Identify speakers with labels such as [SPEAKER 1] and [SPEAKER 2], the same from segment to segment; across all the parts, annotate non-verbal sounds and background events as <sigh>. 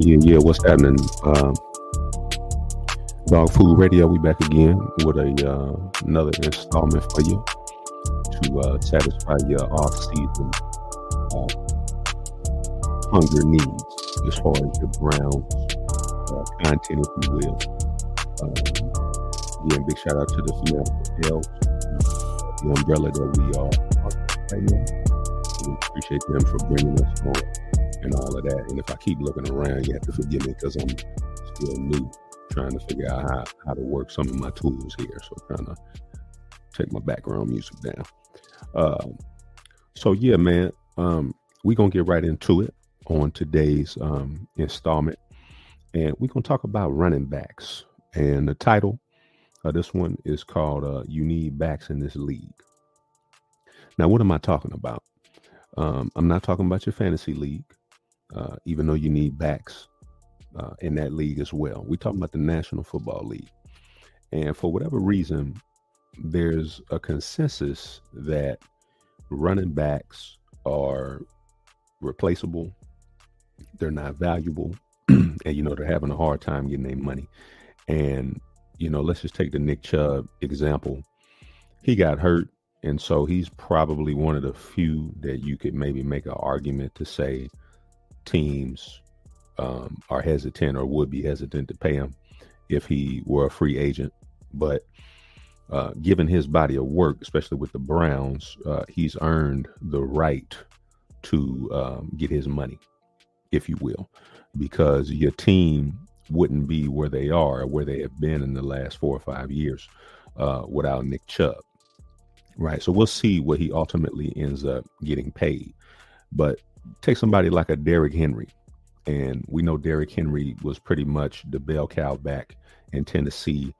[SPEAKER 1] Yeah, yeah. What's happening? Um, Dawg Food Radio. We back again with a uh, another installment for you to uh, satisfy your off-season uh, hunger needs as far as your brown uh, content, if you will. Um, yeah, big shout out to the female the umbrella that we are right now. We appreciate them for bringing us on and all of that. And if I keep looking around, you have to forgive me because I'm still new, trying to figure out how, how to work some of my tools here. So trying to take my background music down. Um, so yeah, man, um, we're gonna get right into it on today's um, installment, and we're gonna talk about running backs. And the title of this one is called uh, "You Need Backs in This League." Now, what am I talking about? Um, I'm not talking about your fantasy league uh, even though you need backs uh, in that league as well. We're talking about the National Football League. And for whatever reason, there's a consensus that running backs are replaceable, they're not valuable, <clears throat> and you know, they're having a hard time getting their money. And, you know, let's just take the Nick Chubb example. He got hurt, and so he's probably one of the few that you could maybe make an argument to say teams um, are hesitant or would be hesitant to pay him if he were a free agent. But uh, given his body of work, especially with the Browns, uh, he's earned the right to um, get his money, if you will, because your team wouldn't be where they are, where they have been in the last four or five years uh, without Nick Chubb. Right. So we'll see what he ultimately ends up getting paid. But take somebody like a Derrick Henry, and we know Derrick Henry was pretty much the bell cow back in Tennessee.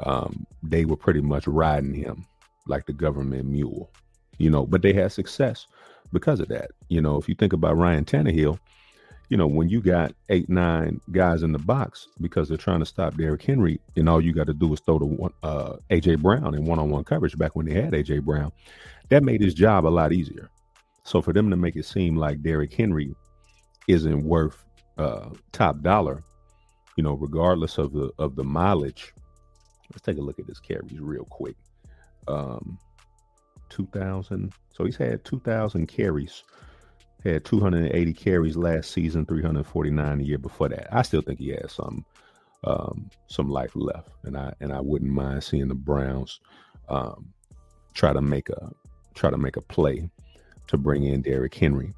[SPEAKER 1] Um, they were pretty much riding him like the government mule, you know, but they had success because of that. You know, if you think about Ryan Tannehill, you know, when you got eight, nine guys in the box because they're trying to stop Derrick Henry, and all you got to do is throw the one, uh, AJ Brown in one-on-one coverage back when they had AJ Brown, that made his job a lot easier. So for them to make it seem like Derrick Henry isn't worth uh, top dollar, you know, regardless of the of the mileage. Let's take a look at his carries real quick. Um, two thousand. So he's had two thousand carries. Had 280 carries last season, 349 the year before that. I still think he has some um, some life left, and I and I wouldn't mind seeing the Browns um, try to make a try to make a play to bring in Derrick Henry.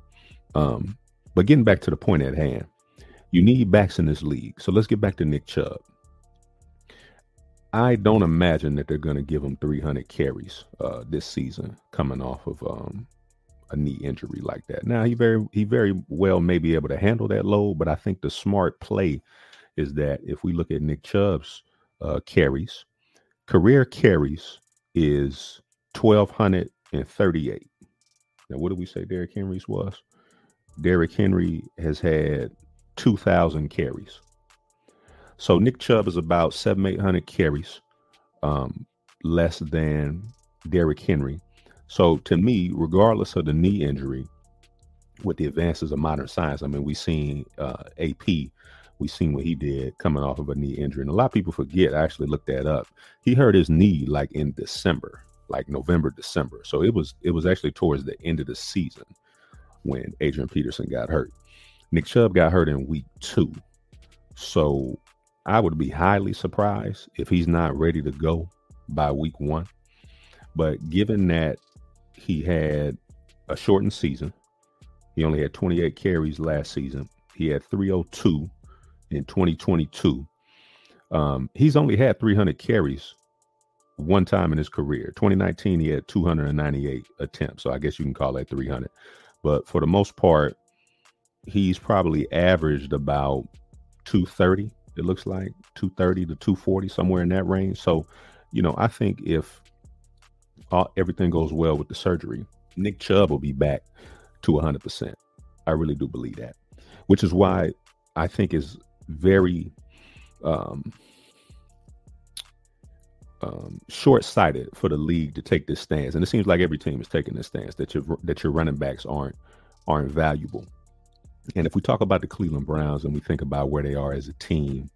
[SPEAKER 1] Um, but getting back to the point at hand, you need backs in this league. So let's get back to Nick Chubb. I don't imagine that they're going to give him 300 carries uh, this season, coming off of um, a knee injury like that. Now he very he very well may be able to handle that load, but I think the smart play is that if we look at Nick Chubb's uh, carries, career carries is 1238. Now, what did we say Derrick Henry's was? Derrick Henry has had 2,000 carries. So Nick Chubb is about seven, 800 carries um, less than Derrick Henry. So to me, regardless of the knee injury, with the advances of modern science, I mean, we've seen uh, AP, we've seen what he did coming off of a knee injury, and a lot of people forget. I actually looked that up. He hurt his knee like in December like November, December. So it was it was actually towards the end of the season when Adrian Peterson got hurt. Nick Chubb got hurt in week two. So I would be highly surprised if he's not ready to go by week one. But given that he had a shortened season, he only had 28 carries last season. He had 302 in 2022. Um, he's only had 300 carries one time in his career. 2019, he had 298 attempts. So I guess you can call that 300. But for the most part, he's probably averaged about 230. It looks like 230 to 240, somewhere in that range. So, you know, I think if all, everything goes well with the surgery, Nick Chubb will be back to 100%. I really do believe that, which is why I think is very um, um, short-sighted for the league to take this stance, and it seems like every team is taking this stance that your that your running backs aren't aren't valuable. And if we talk about the Cleveland Browns and we think about where they are as a team,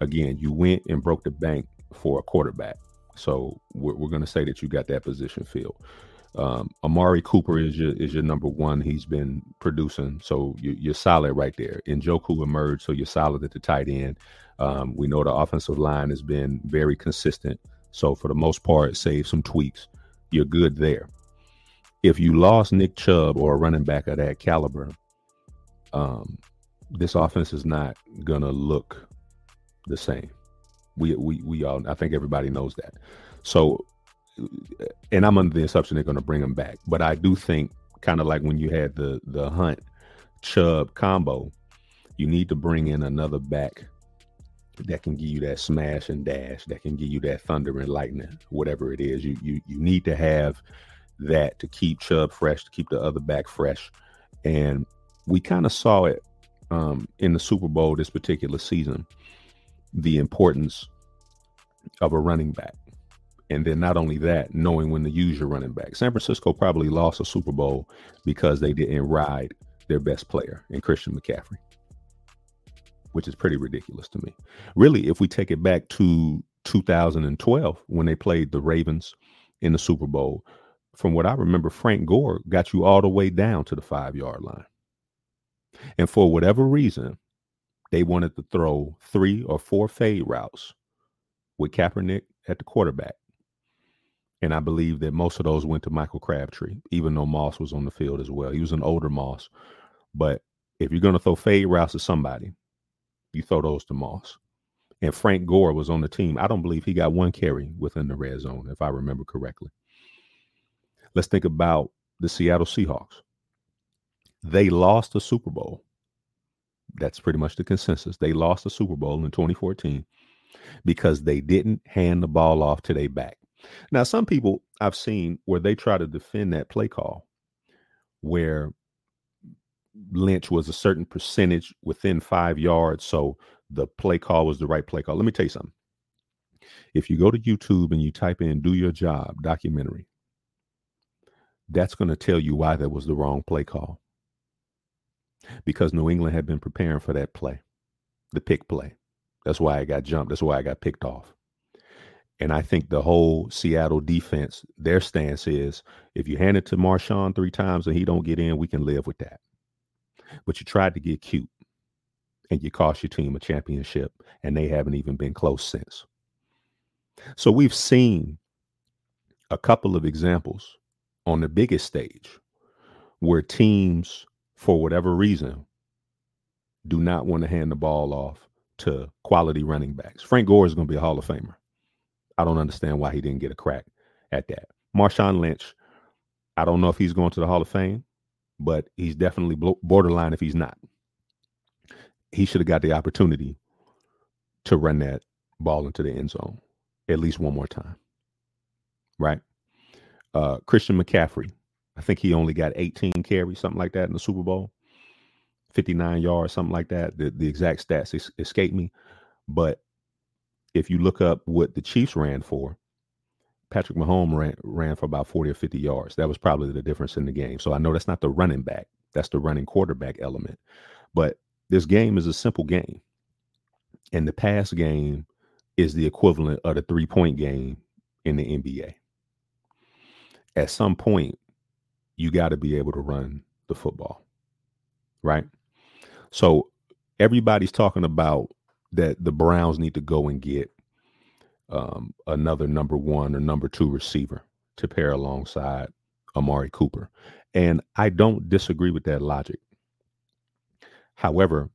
[SPEAKER 1] again, you went and broke the bank for a quarterback. So we're, we're going to say that you got that position filled. Um, Amari Cooper is your is your number one. He's been producing, so you, are solid right there. Njoku emerged, so you're solid at the tight end. Um, we know the offensive line has been very consistent. So for the most part, save some tweaks, you're good there. If you lost Nick Chubb or a running back of that caliber, um, this offense is not gonna look the same. We we we all I think everybody knows that. So and I'm under the assumption they're gonna bring him back. But I do think kind of like when you had the the hunt Chubb combo, you need to bring in another back that can give you that smash and dash, that can give you that thunder and lightning, whatever it is. You you you need to have that to keep Chubb fresh, to keep the other back fresh. And we kind of saw it um, in the Super Bowl this particular season, the importance of a running back. And then not only that, knowing when to use your running back. San Francisco probably lost a Super Bowl because they didn't ride their best player in Christian McCaffrey which is pretty ridiculous to me. Really, if we take it back to 2012 when they played the Ravens in the Super Bowl, from what I remember, Frank Gore got you all the way down to the five yard line. And for whatever reason, they wanted to throw three or four fade routes with Kaepernick at the quarterback. And I believe that most of those went to Michael Crabtree, even though Moss was on the field as well. He was an older Moss. But if you're going to throw fade routes to somebody, you throw those to Moss. And Frank Gore was on the team. I don't believe he got one carry within the red zone, if I remember correctly. Let's think about the Seattle Seahawks. They lost the Super Bowl. That's pretty much the consensus. They lost the Super Bowl in 2014 because they didn't hand the ball off to their back. Now, some people I've seen where they try to defend that play call where Lynch was a certain percentage within five yards. So the play call was the right play call. Let me tell you something. If you go to YouTube and you type in do your job documentary, that's going to tell you why that was the wrong play call. Because New England had been preparing for that play, the pick play. That's why I got jumped. That's why I got picked off. And I think the whole Seattle defense, their stance is if you hand it to Marshawn three times and he don't get in, we can live with that but you tried to get cute and you cost your team a championship and they haven't even been close since. So we've seen a couple of examples on the biggest stage where teams, for whatever reason, do not want to hand the ball off to quality running backs. Frank Gore is going to be a Hall of Famer. I don't understand why he didn't get a crack at that. Marshawn Lynch, I don't know if he's going to the Hall of Fame but he's definitely borderline if he's not. He should have got the opportunity to run that ball into the end zone at least one more time. Right? Uh, Christian McCaffrey, I think he only got 18 carries, something like that in the Super Bowl, 59 yards, something like that. The, the exact stats es- escape me. But if you look up what the Chiefs ran for, Patrick Mahomes ran, ran for about 40 or 50 yards. That was probably the difference in the game. So I know that's not the running back, that's the running quarterback element. But this game is a simple game. And the pass game is the equivalent of the three point game in the NBA. At some point, you got to be able to run the football, right? So everybody's talking about that the Browns need to go and get um, another number one or number two receiver to pair alongside Amari Cooper. And I don't disagree with that logic. However,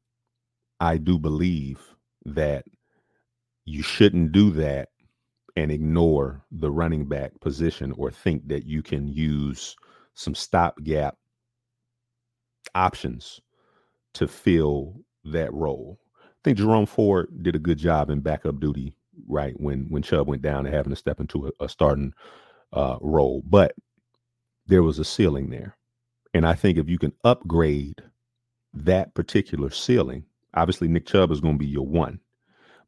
[SPEAKER 1] I do believe that you shouldn't do that and ignore the running back position or think that you can use some stopgap options to fill that role. Think Jerome Ford did a good job in backup duty right when when Chubb went down and having to step into a, a starting uh, role. But there was a ceiling there, and I think if you can upgrade that particular ceiling, obviously Nick Chubb is going to be your one,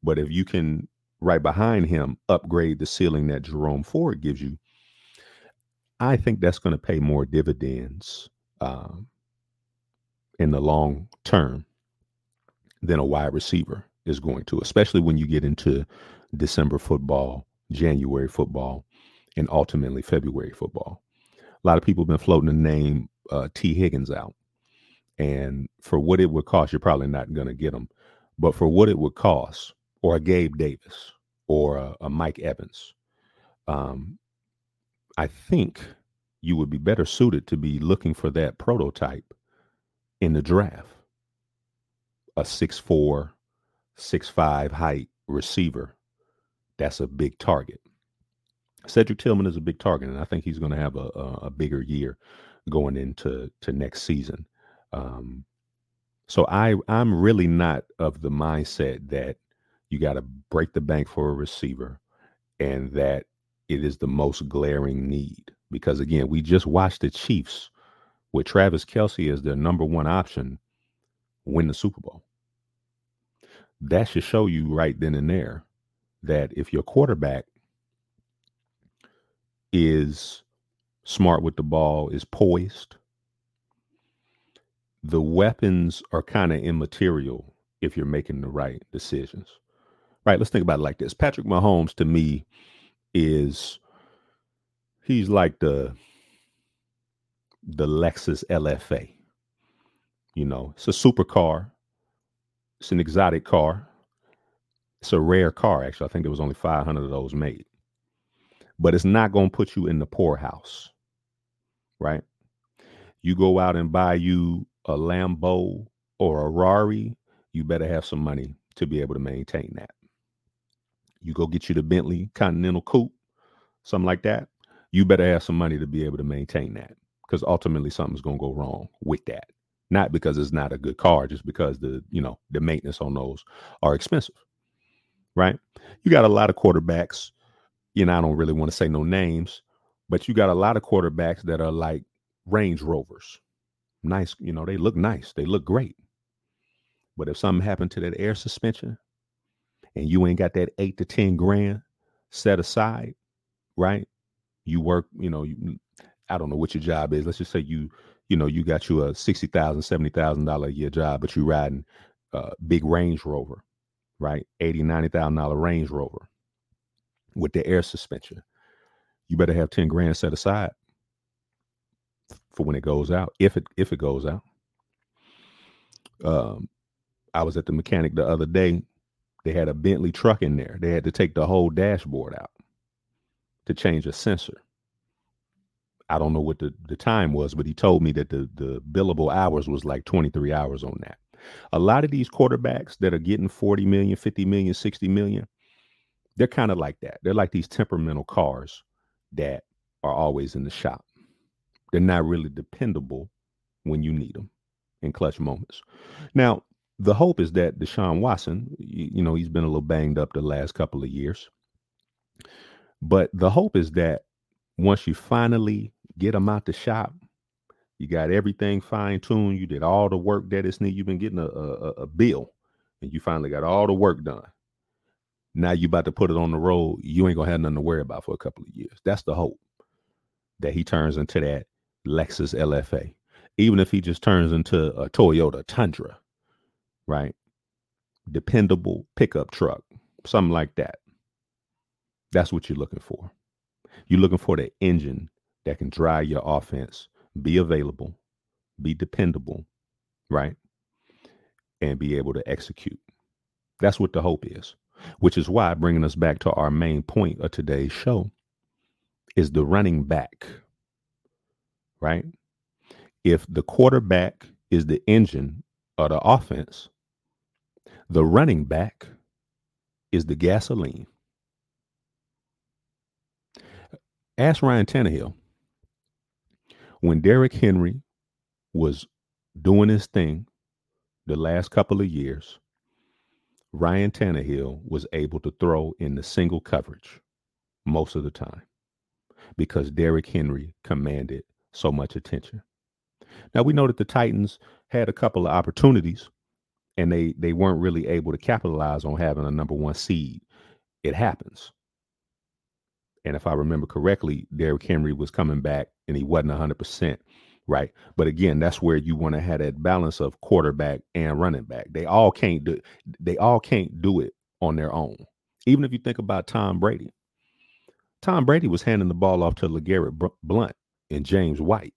[SPEAKER 1] but if you can right behind him upgrade the ceiling that Jerome Ford gives you, I think that's going to pay more dividends um, in the long term than a wide receiver is going to, especially when you get into December football, January football, and ultimately February football. A lot of people have been floating the name uh, Tee Higgins out. And for what it would cost, you're probably not going to get him. But for what it would cost, or a Gabe Davis, or a, a Mike Evans, um, I think you would be better suited to be looking for that prototype in the draft. A 6'4, 6'5 height receiver. That's a big target. Cedric Tillman is a big target, and I think he's going to have a, a, a, bigger year going into to next season. Um, so I I'm really not of the mindset that you got to break the bank for a receiver, and that it is the most glaring need. Because again, we just watched the Chiefs with Travis Kelce as their number one option win the Super Bowl. That should show you right then and there that if your quarterback is smart with the ball, is poised, the weapons are kind of immaterial if you're making the right decisions. Right? Let's think about it like this. Patrick Mahomes to me is he's like the the Lexus LFA. You know, it's a supercar. It's an exotic car. It's a rare car, actually. I think there was only 500 of those made. But it's not going to put you in the poorhouse, right? You go out and buy you a Lambo or a Rari, you better have some money to be able to maintain that. You go get you the Bentley Continental Coupe, something like that. You better have some money to be able to maintain that because ultimately something's going to go wrong with that. Not because it's not a good car, just because the you know the maintenance on those are expensive, right? You got a lot of quarterbacks. You know, I don't really want to say no names, but you got a lot of quarterbacks that are like Range Rovers. Nice, you know, they look nice, they look great. But if something happened to that air suspension, and you ain't got that eight to ten grand set aside, right? You work, you know, you, I don't know what your job is. Let's just say you, you know, you got you a sixty thousand, seventy thousand dollar a year job, but you're riding a big Range Rover, right? Eighty, ninety thousand dollar Range Rover with the air suspension. You better have ten grand set aside for when it goes out, if it if it goes out. Um, I was at the mechanic the other day. They had a Bentley truck in there. They had to take the whole dashboard out to change a sensor. I don't know what the, the time was, but he told me that the, the billable hours was like 23 hours on that. A lot of these quarterbacks that are getting 40 million, 50 million, 60 million, they're kind of like that. They're like these temperamental cars that are always in the shop. They're not really dependable when you need them in clutch moments. Now, the hope is that Deshaun Watson, you, you know, he's been a little banged up the last couple of years. But the hope is that once you finally get them out the shop. You got everything fine tuned. You did all the work that is needed. You've been getting a, a, a bill, and you finally got all the work done. Now you about to put it on the road. You ain't gonna have nothing to worry about for a couple of years. That's the hope that he turns into that Lexus LFA. Even if he just turns into a Toyota Tundra, right? Dependable pickup truck, something like that. That's what you're looking for. You're looking for the engine that can drive your offense, be available, be dependable, right? And be able to execute. That's what the hope is, which is why bringing us back to our main point of today's show is the running back, right? If the quarterback is the engine of the offense, the running back is the gasoline. Ask Ryan Tannehill when Derrick Henry was doing his thing the last couple of years, Ryan Tannehill was able to throw in the single coverage most of the time because Derrick Henry commanded so much attention. Now we know that the Titans had a couple of opportunities and they they weren't really able to capitalize on having a number 1 seed. It happens. And if I remember correctly, Derrick Henry was coming back and he wasn't 100%. right? But again, that's where you want to have that balance of quarterback and running back. They all can't do they all can't do it on their own. Even if you think about Tom Brady, Tom Brady was handing the ball off to LeGarrette Blunt and James White.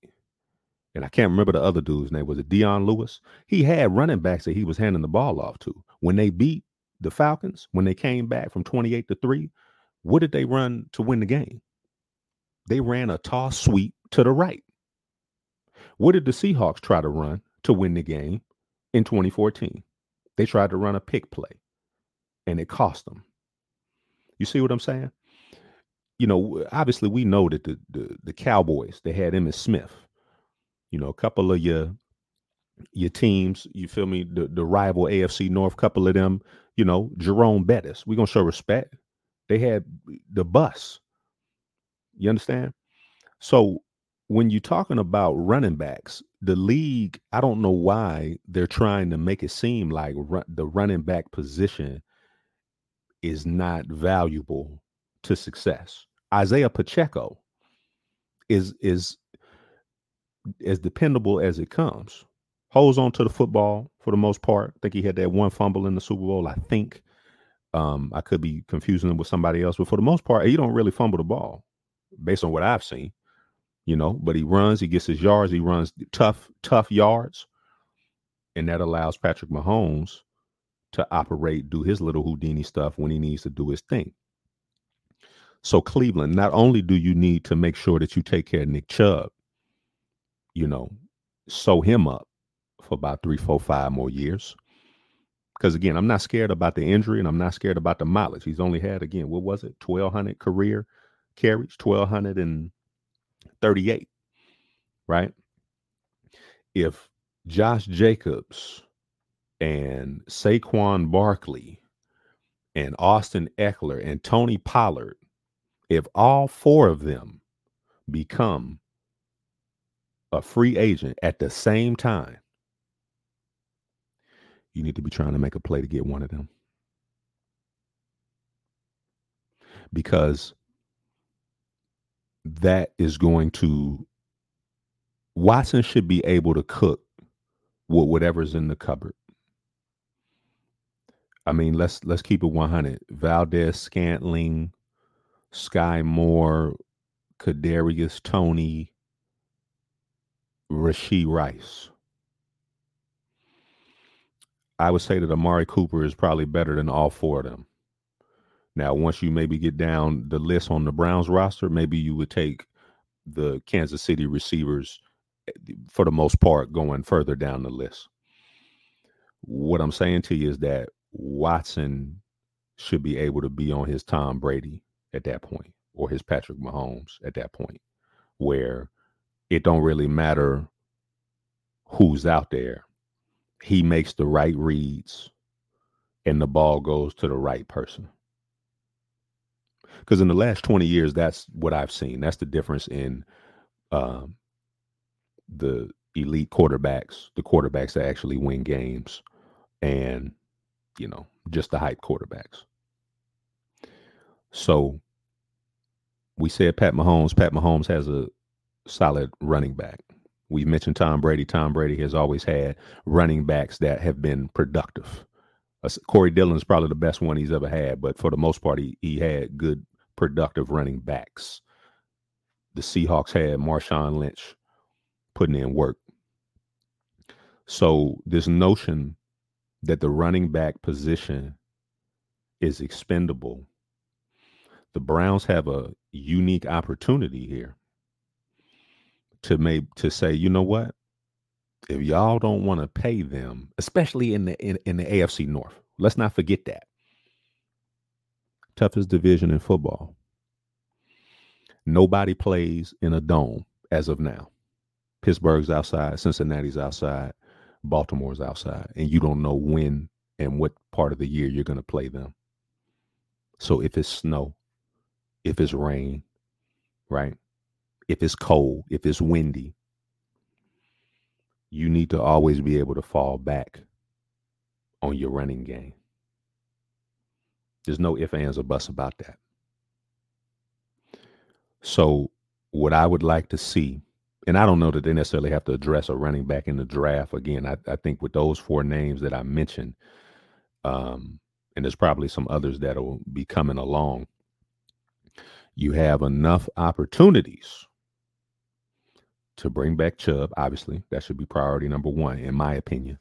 [SPEAKER 1] And I can't remember the other dude's name. Was it Dion Lewis? He had running backs that he was handing the ball off to. When they beat the Falcons, when they came back from 28 to 3, what did they run to win the game? They ran a toss sweep to the right. What did the Seahawks try to run to win the game in 2014? They tried to run a pick play and it cost them. You see what I'm saying? You know, obviously we know that the the, the Cowboys, they had Emmitt Smith. You know, a couple of your your teams, you feel me, the, the rival AFC North, couple of them, you know, Jerome Bettis. We're gonna show respect. They had the bus. You understand? So when you're talking about running backs, the league, I don't know why they're trying to make it seem like run, the running back position is not valuable to success. Isaiah Pacheco is is as dependable as it comes. Holds on to the football for the most part. I think he had that one fumble in the Super Bowl. I think um, I could be confusing him with somebody else, but for the most part, he don't really fumble the ball, based on what I've seen. You know, but he runs, he gets his yards, he runs tough, tough yards, and that allows Patrick Mahomes to operate, do his little Houdini stuff when he needs to do his thing. So Cleveland, not only do you need to make sure that you take care of Nick Chubb, you know, sew him up for about three, four, five more years. Because again, I'm not scared about the injury and I'm not scared about the mileage. He's only had again, what was it, 1,200 career carries, 1,238, right? If Josh Jacobs and Saquon Barkley and Austin Ekeler and Tony Pollard, if all four of them become a free agent at the same time, you need to be trying to make a play to get one of them. Because that is going to, Watson should be able to cook with whatever's in the cupboard. I mean, let's let's keep it 100. Valdez Scantling, Skyy Moore, Kadarius Toney, Rashee Rice. I would say that Amari Cooper is probably better than all four of them. Now, once you maybe get down the list on the Browns roster, maybe you would take the Kansas City receivers eh, for the most part going further down the list. What I'm saying to you is that Watson should be able to be on his Tom Brady at that point or his Patrick Mahomes at that point where it don't really matter who's out there. He makes the right reads and the ball goes to the right person. Because in the last 20 years, that's what I've seen. That's the difference in um, the elite quarterbacks, the quarterbacks that actually win games, and you know, just the hype quarterbacks. So we said Pat Mahomes. Pat Mahomes has a solid running back. We mentioned Tom Brady. Tom Brady has always had running backs that have been productive. Uh, Corey Dillon's probably the best one he's ever had, but for the most part, he, he had good, productive running backs. The Seahawks had Marshawn Lynch putting in work. So this notion that the running back position is expendable, the Browns have a unique opportunity here to make to say, you know what? If y'all don't want to pay them, especially in the in, in the AFC North, let's not forget that. Toughest division in football. Nobody plays in a dome as of now. Pittsburgh's outside, Cincinnati's outside, Baltimore's outside, and you don't know when and what part of the year you're going to play them. So if it's snow, if it's rain, right? If it's cold, if it's windy, you need to always be able to fall back on your running game. There's no ifs, ands, or buts about that. So, what I would like to see and I don't know that they necessarily have to address a running back in the draft. Again, I, I think with those four names that I mentioned, um, and there's probably some others that'll be coming along, you have enough opportunities to bring back Chubb. Obviously, that should be priority number one, in my opinion,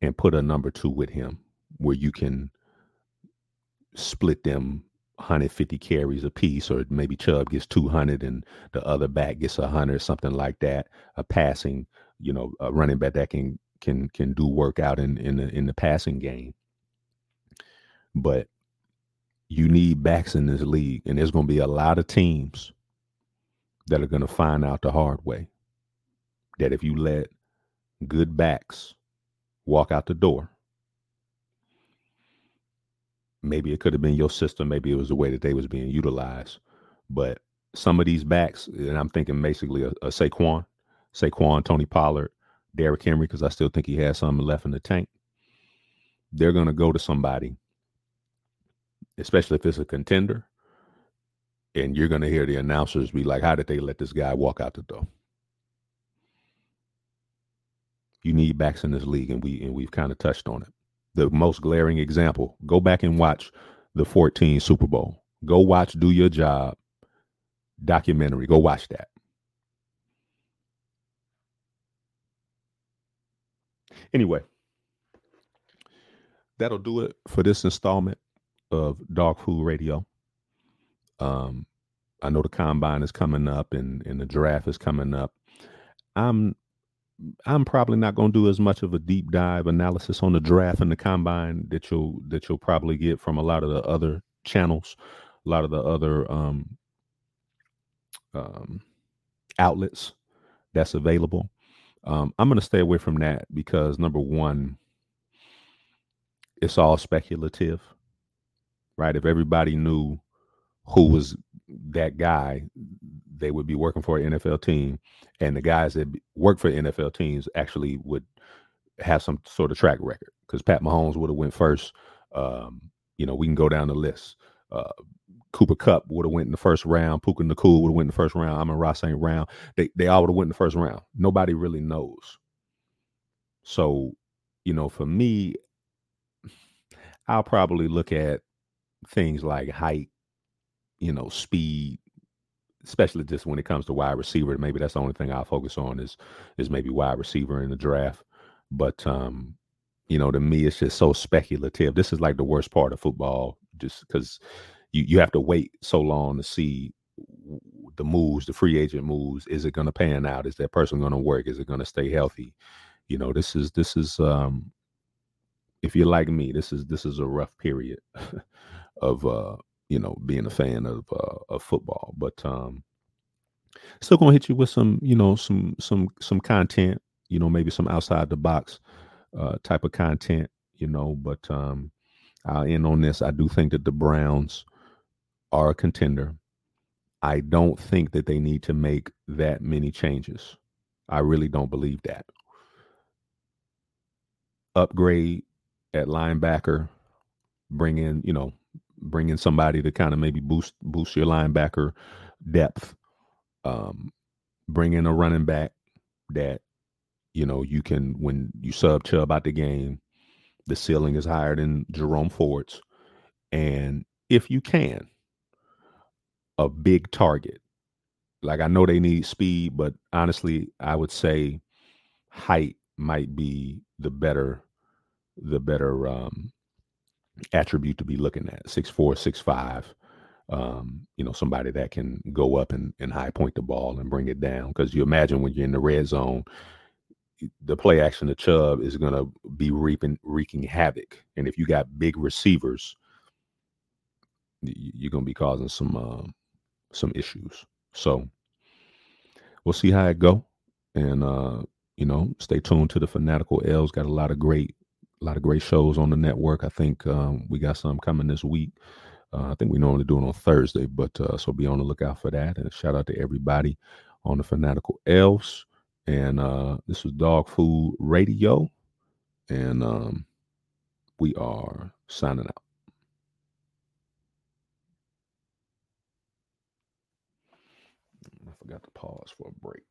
[SPEAKER 1] and put a number two with him where you can split them 150 carries a piece, or maybe Chubb gets 200 and the other back gets 100, something like that. A passing, you know, a running back that can can can do work out in in the in the passing game. But you need backs in this league, and there's going to be a lot of teams that are going to find out the hard way that if you let good backs walk out the door, maybe it could have been your system, maybe it was the way that they was being utilized. But some of these backs, and I'm thinking basically a, a Saquon, Saquon, Tony Pollard, Derrick Henry, because I still think he has something left in the tank. They're gonna go to somebody, especially if it's a contender, and you're gonna hear the announcers be like, "How did they let this guy walk out the door?" You need backs in this league, and we and we've kind of touched on it the most glaring example. Go back and watch the 14 Super Bowl. Go watch Do Your Job documentary. Go watch that. Anyway, that'll do it for this installment of Dawg Food Radio. Um, I know the combine is coming up and, and the draft is coming up. I'm I'm probably not going to do as much of a deep dive analysis on the draft and the combine that you'll that you'll probably get from a lot of the other channels, a lot of the other um, um, outlets that's available. Um, I'm going to stay away from that because number one, it's all speculative, right? If everybody knew who was that guy, they would be working for an NFL team, and the guys that work for NFL teams actually would have some sort of track record. Because Pat Mahomes would have went first. Um, you know, we can go down the list. Uh, Cooper Kupp would have went in the first round. Puka Nacua would have went in the first round. Amon-Ra St. Brown. They they all would have went in the first round. Nobody really knows. So, you know, for me, I'll probably look at things like height, you know, speed, especially just when it comes to wide receiver. Maybe that's the only thing I'll focus on is is maybe wide receiver in the draft. But um, you know, to me, it's just so speculative. This is like the worst part of football, just because you you have to wait so long to see the moves, the free agent moves. Is it going to pan out? Is that person going to work? Is it going to stay healthy? You know, this is this is um, if you're like me, this is this is a rough period <laughs> of uh you know, being a fan of uh, of football. But um, still gonna hit you with some, you know, some some some content. You know, maybe some outside the box uh, type of content. You know, but um, I'll end on this. I do think that the Browns are a contender. I don't think that they need to make that many changes. I really don't believe that. Upgrade at linebacker, bring in, you know, bring in somebody to kind of maybe boost boost your linebacker depth. Um, bring in a running back that you know you can when you sub Chubb out the game, the ceiling is higher than Jerome Ford's, and if you can, a big target. Like I know they need speed, but honestly, I would say height might be the better the better um, attribute to be looking at six four six five um, you know somebody that can go up and, and high point the ball and bring it down. Because you imagine when you're in the red zone the play action of Chubb is going to be reaping wreaking havoc. And if you got big receivers you're going to be causing some uh, some issues. So we'll see how it go. And uh, you know stay tuned to the fanatical l's. Got a lot of great a lot of great shows on the network. I think um, we got some coming this week. Uh, I think we normally do it on Thursday, but uh, so be on the lookout for that. And shout out to everybody on the Fanatical Elves. And uh, this is Dawg Food Radio, and um, we are signing out. I forgot to pause for a break.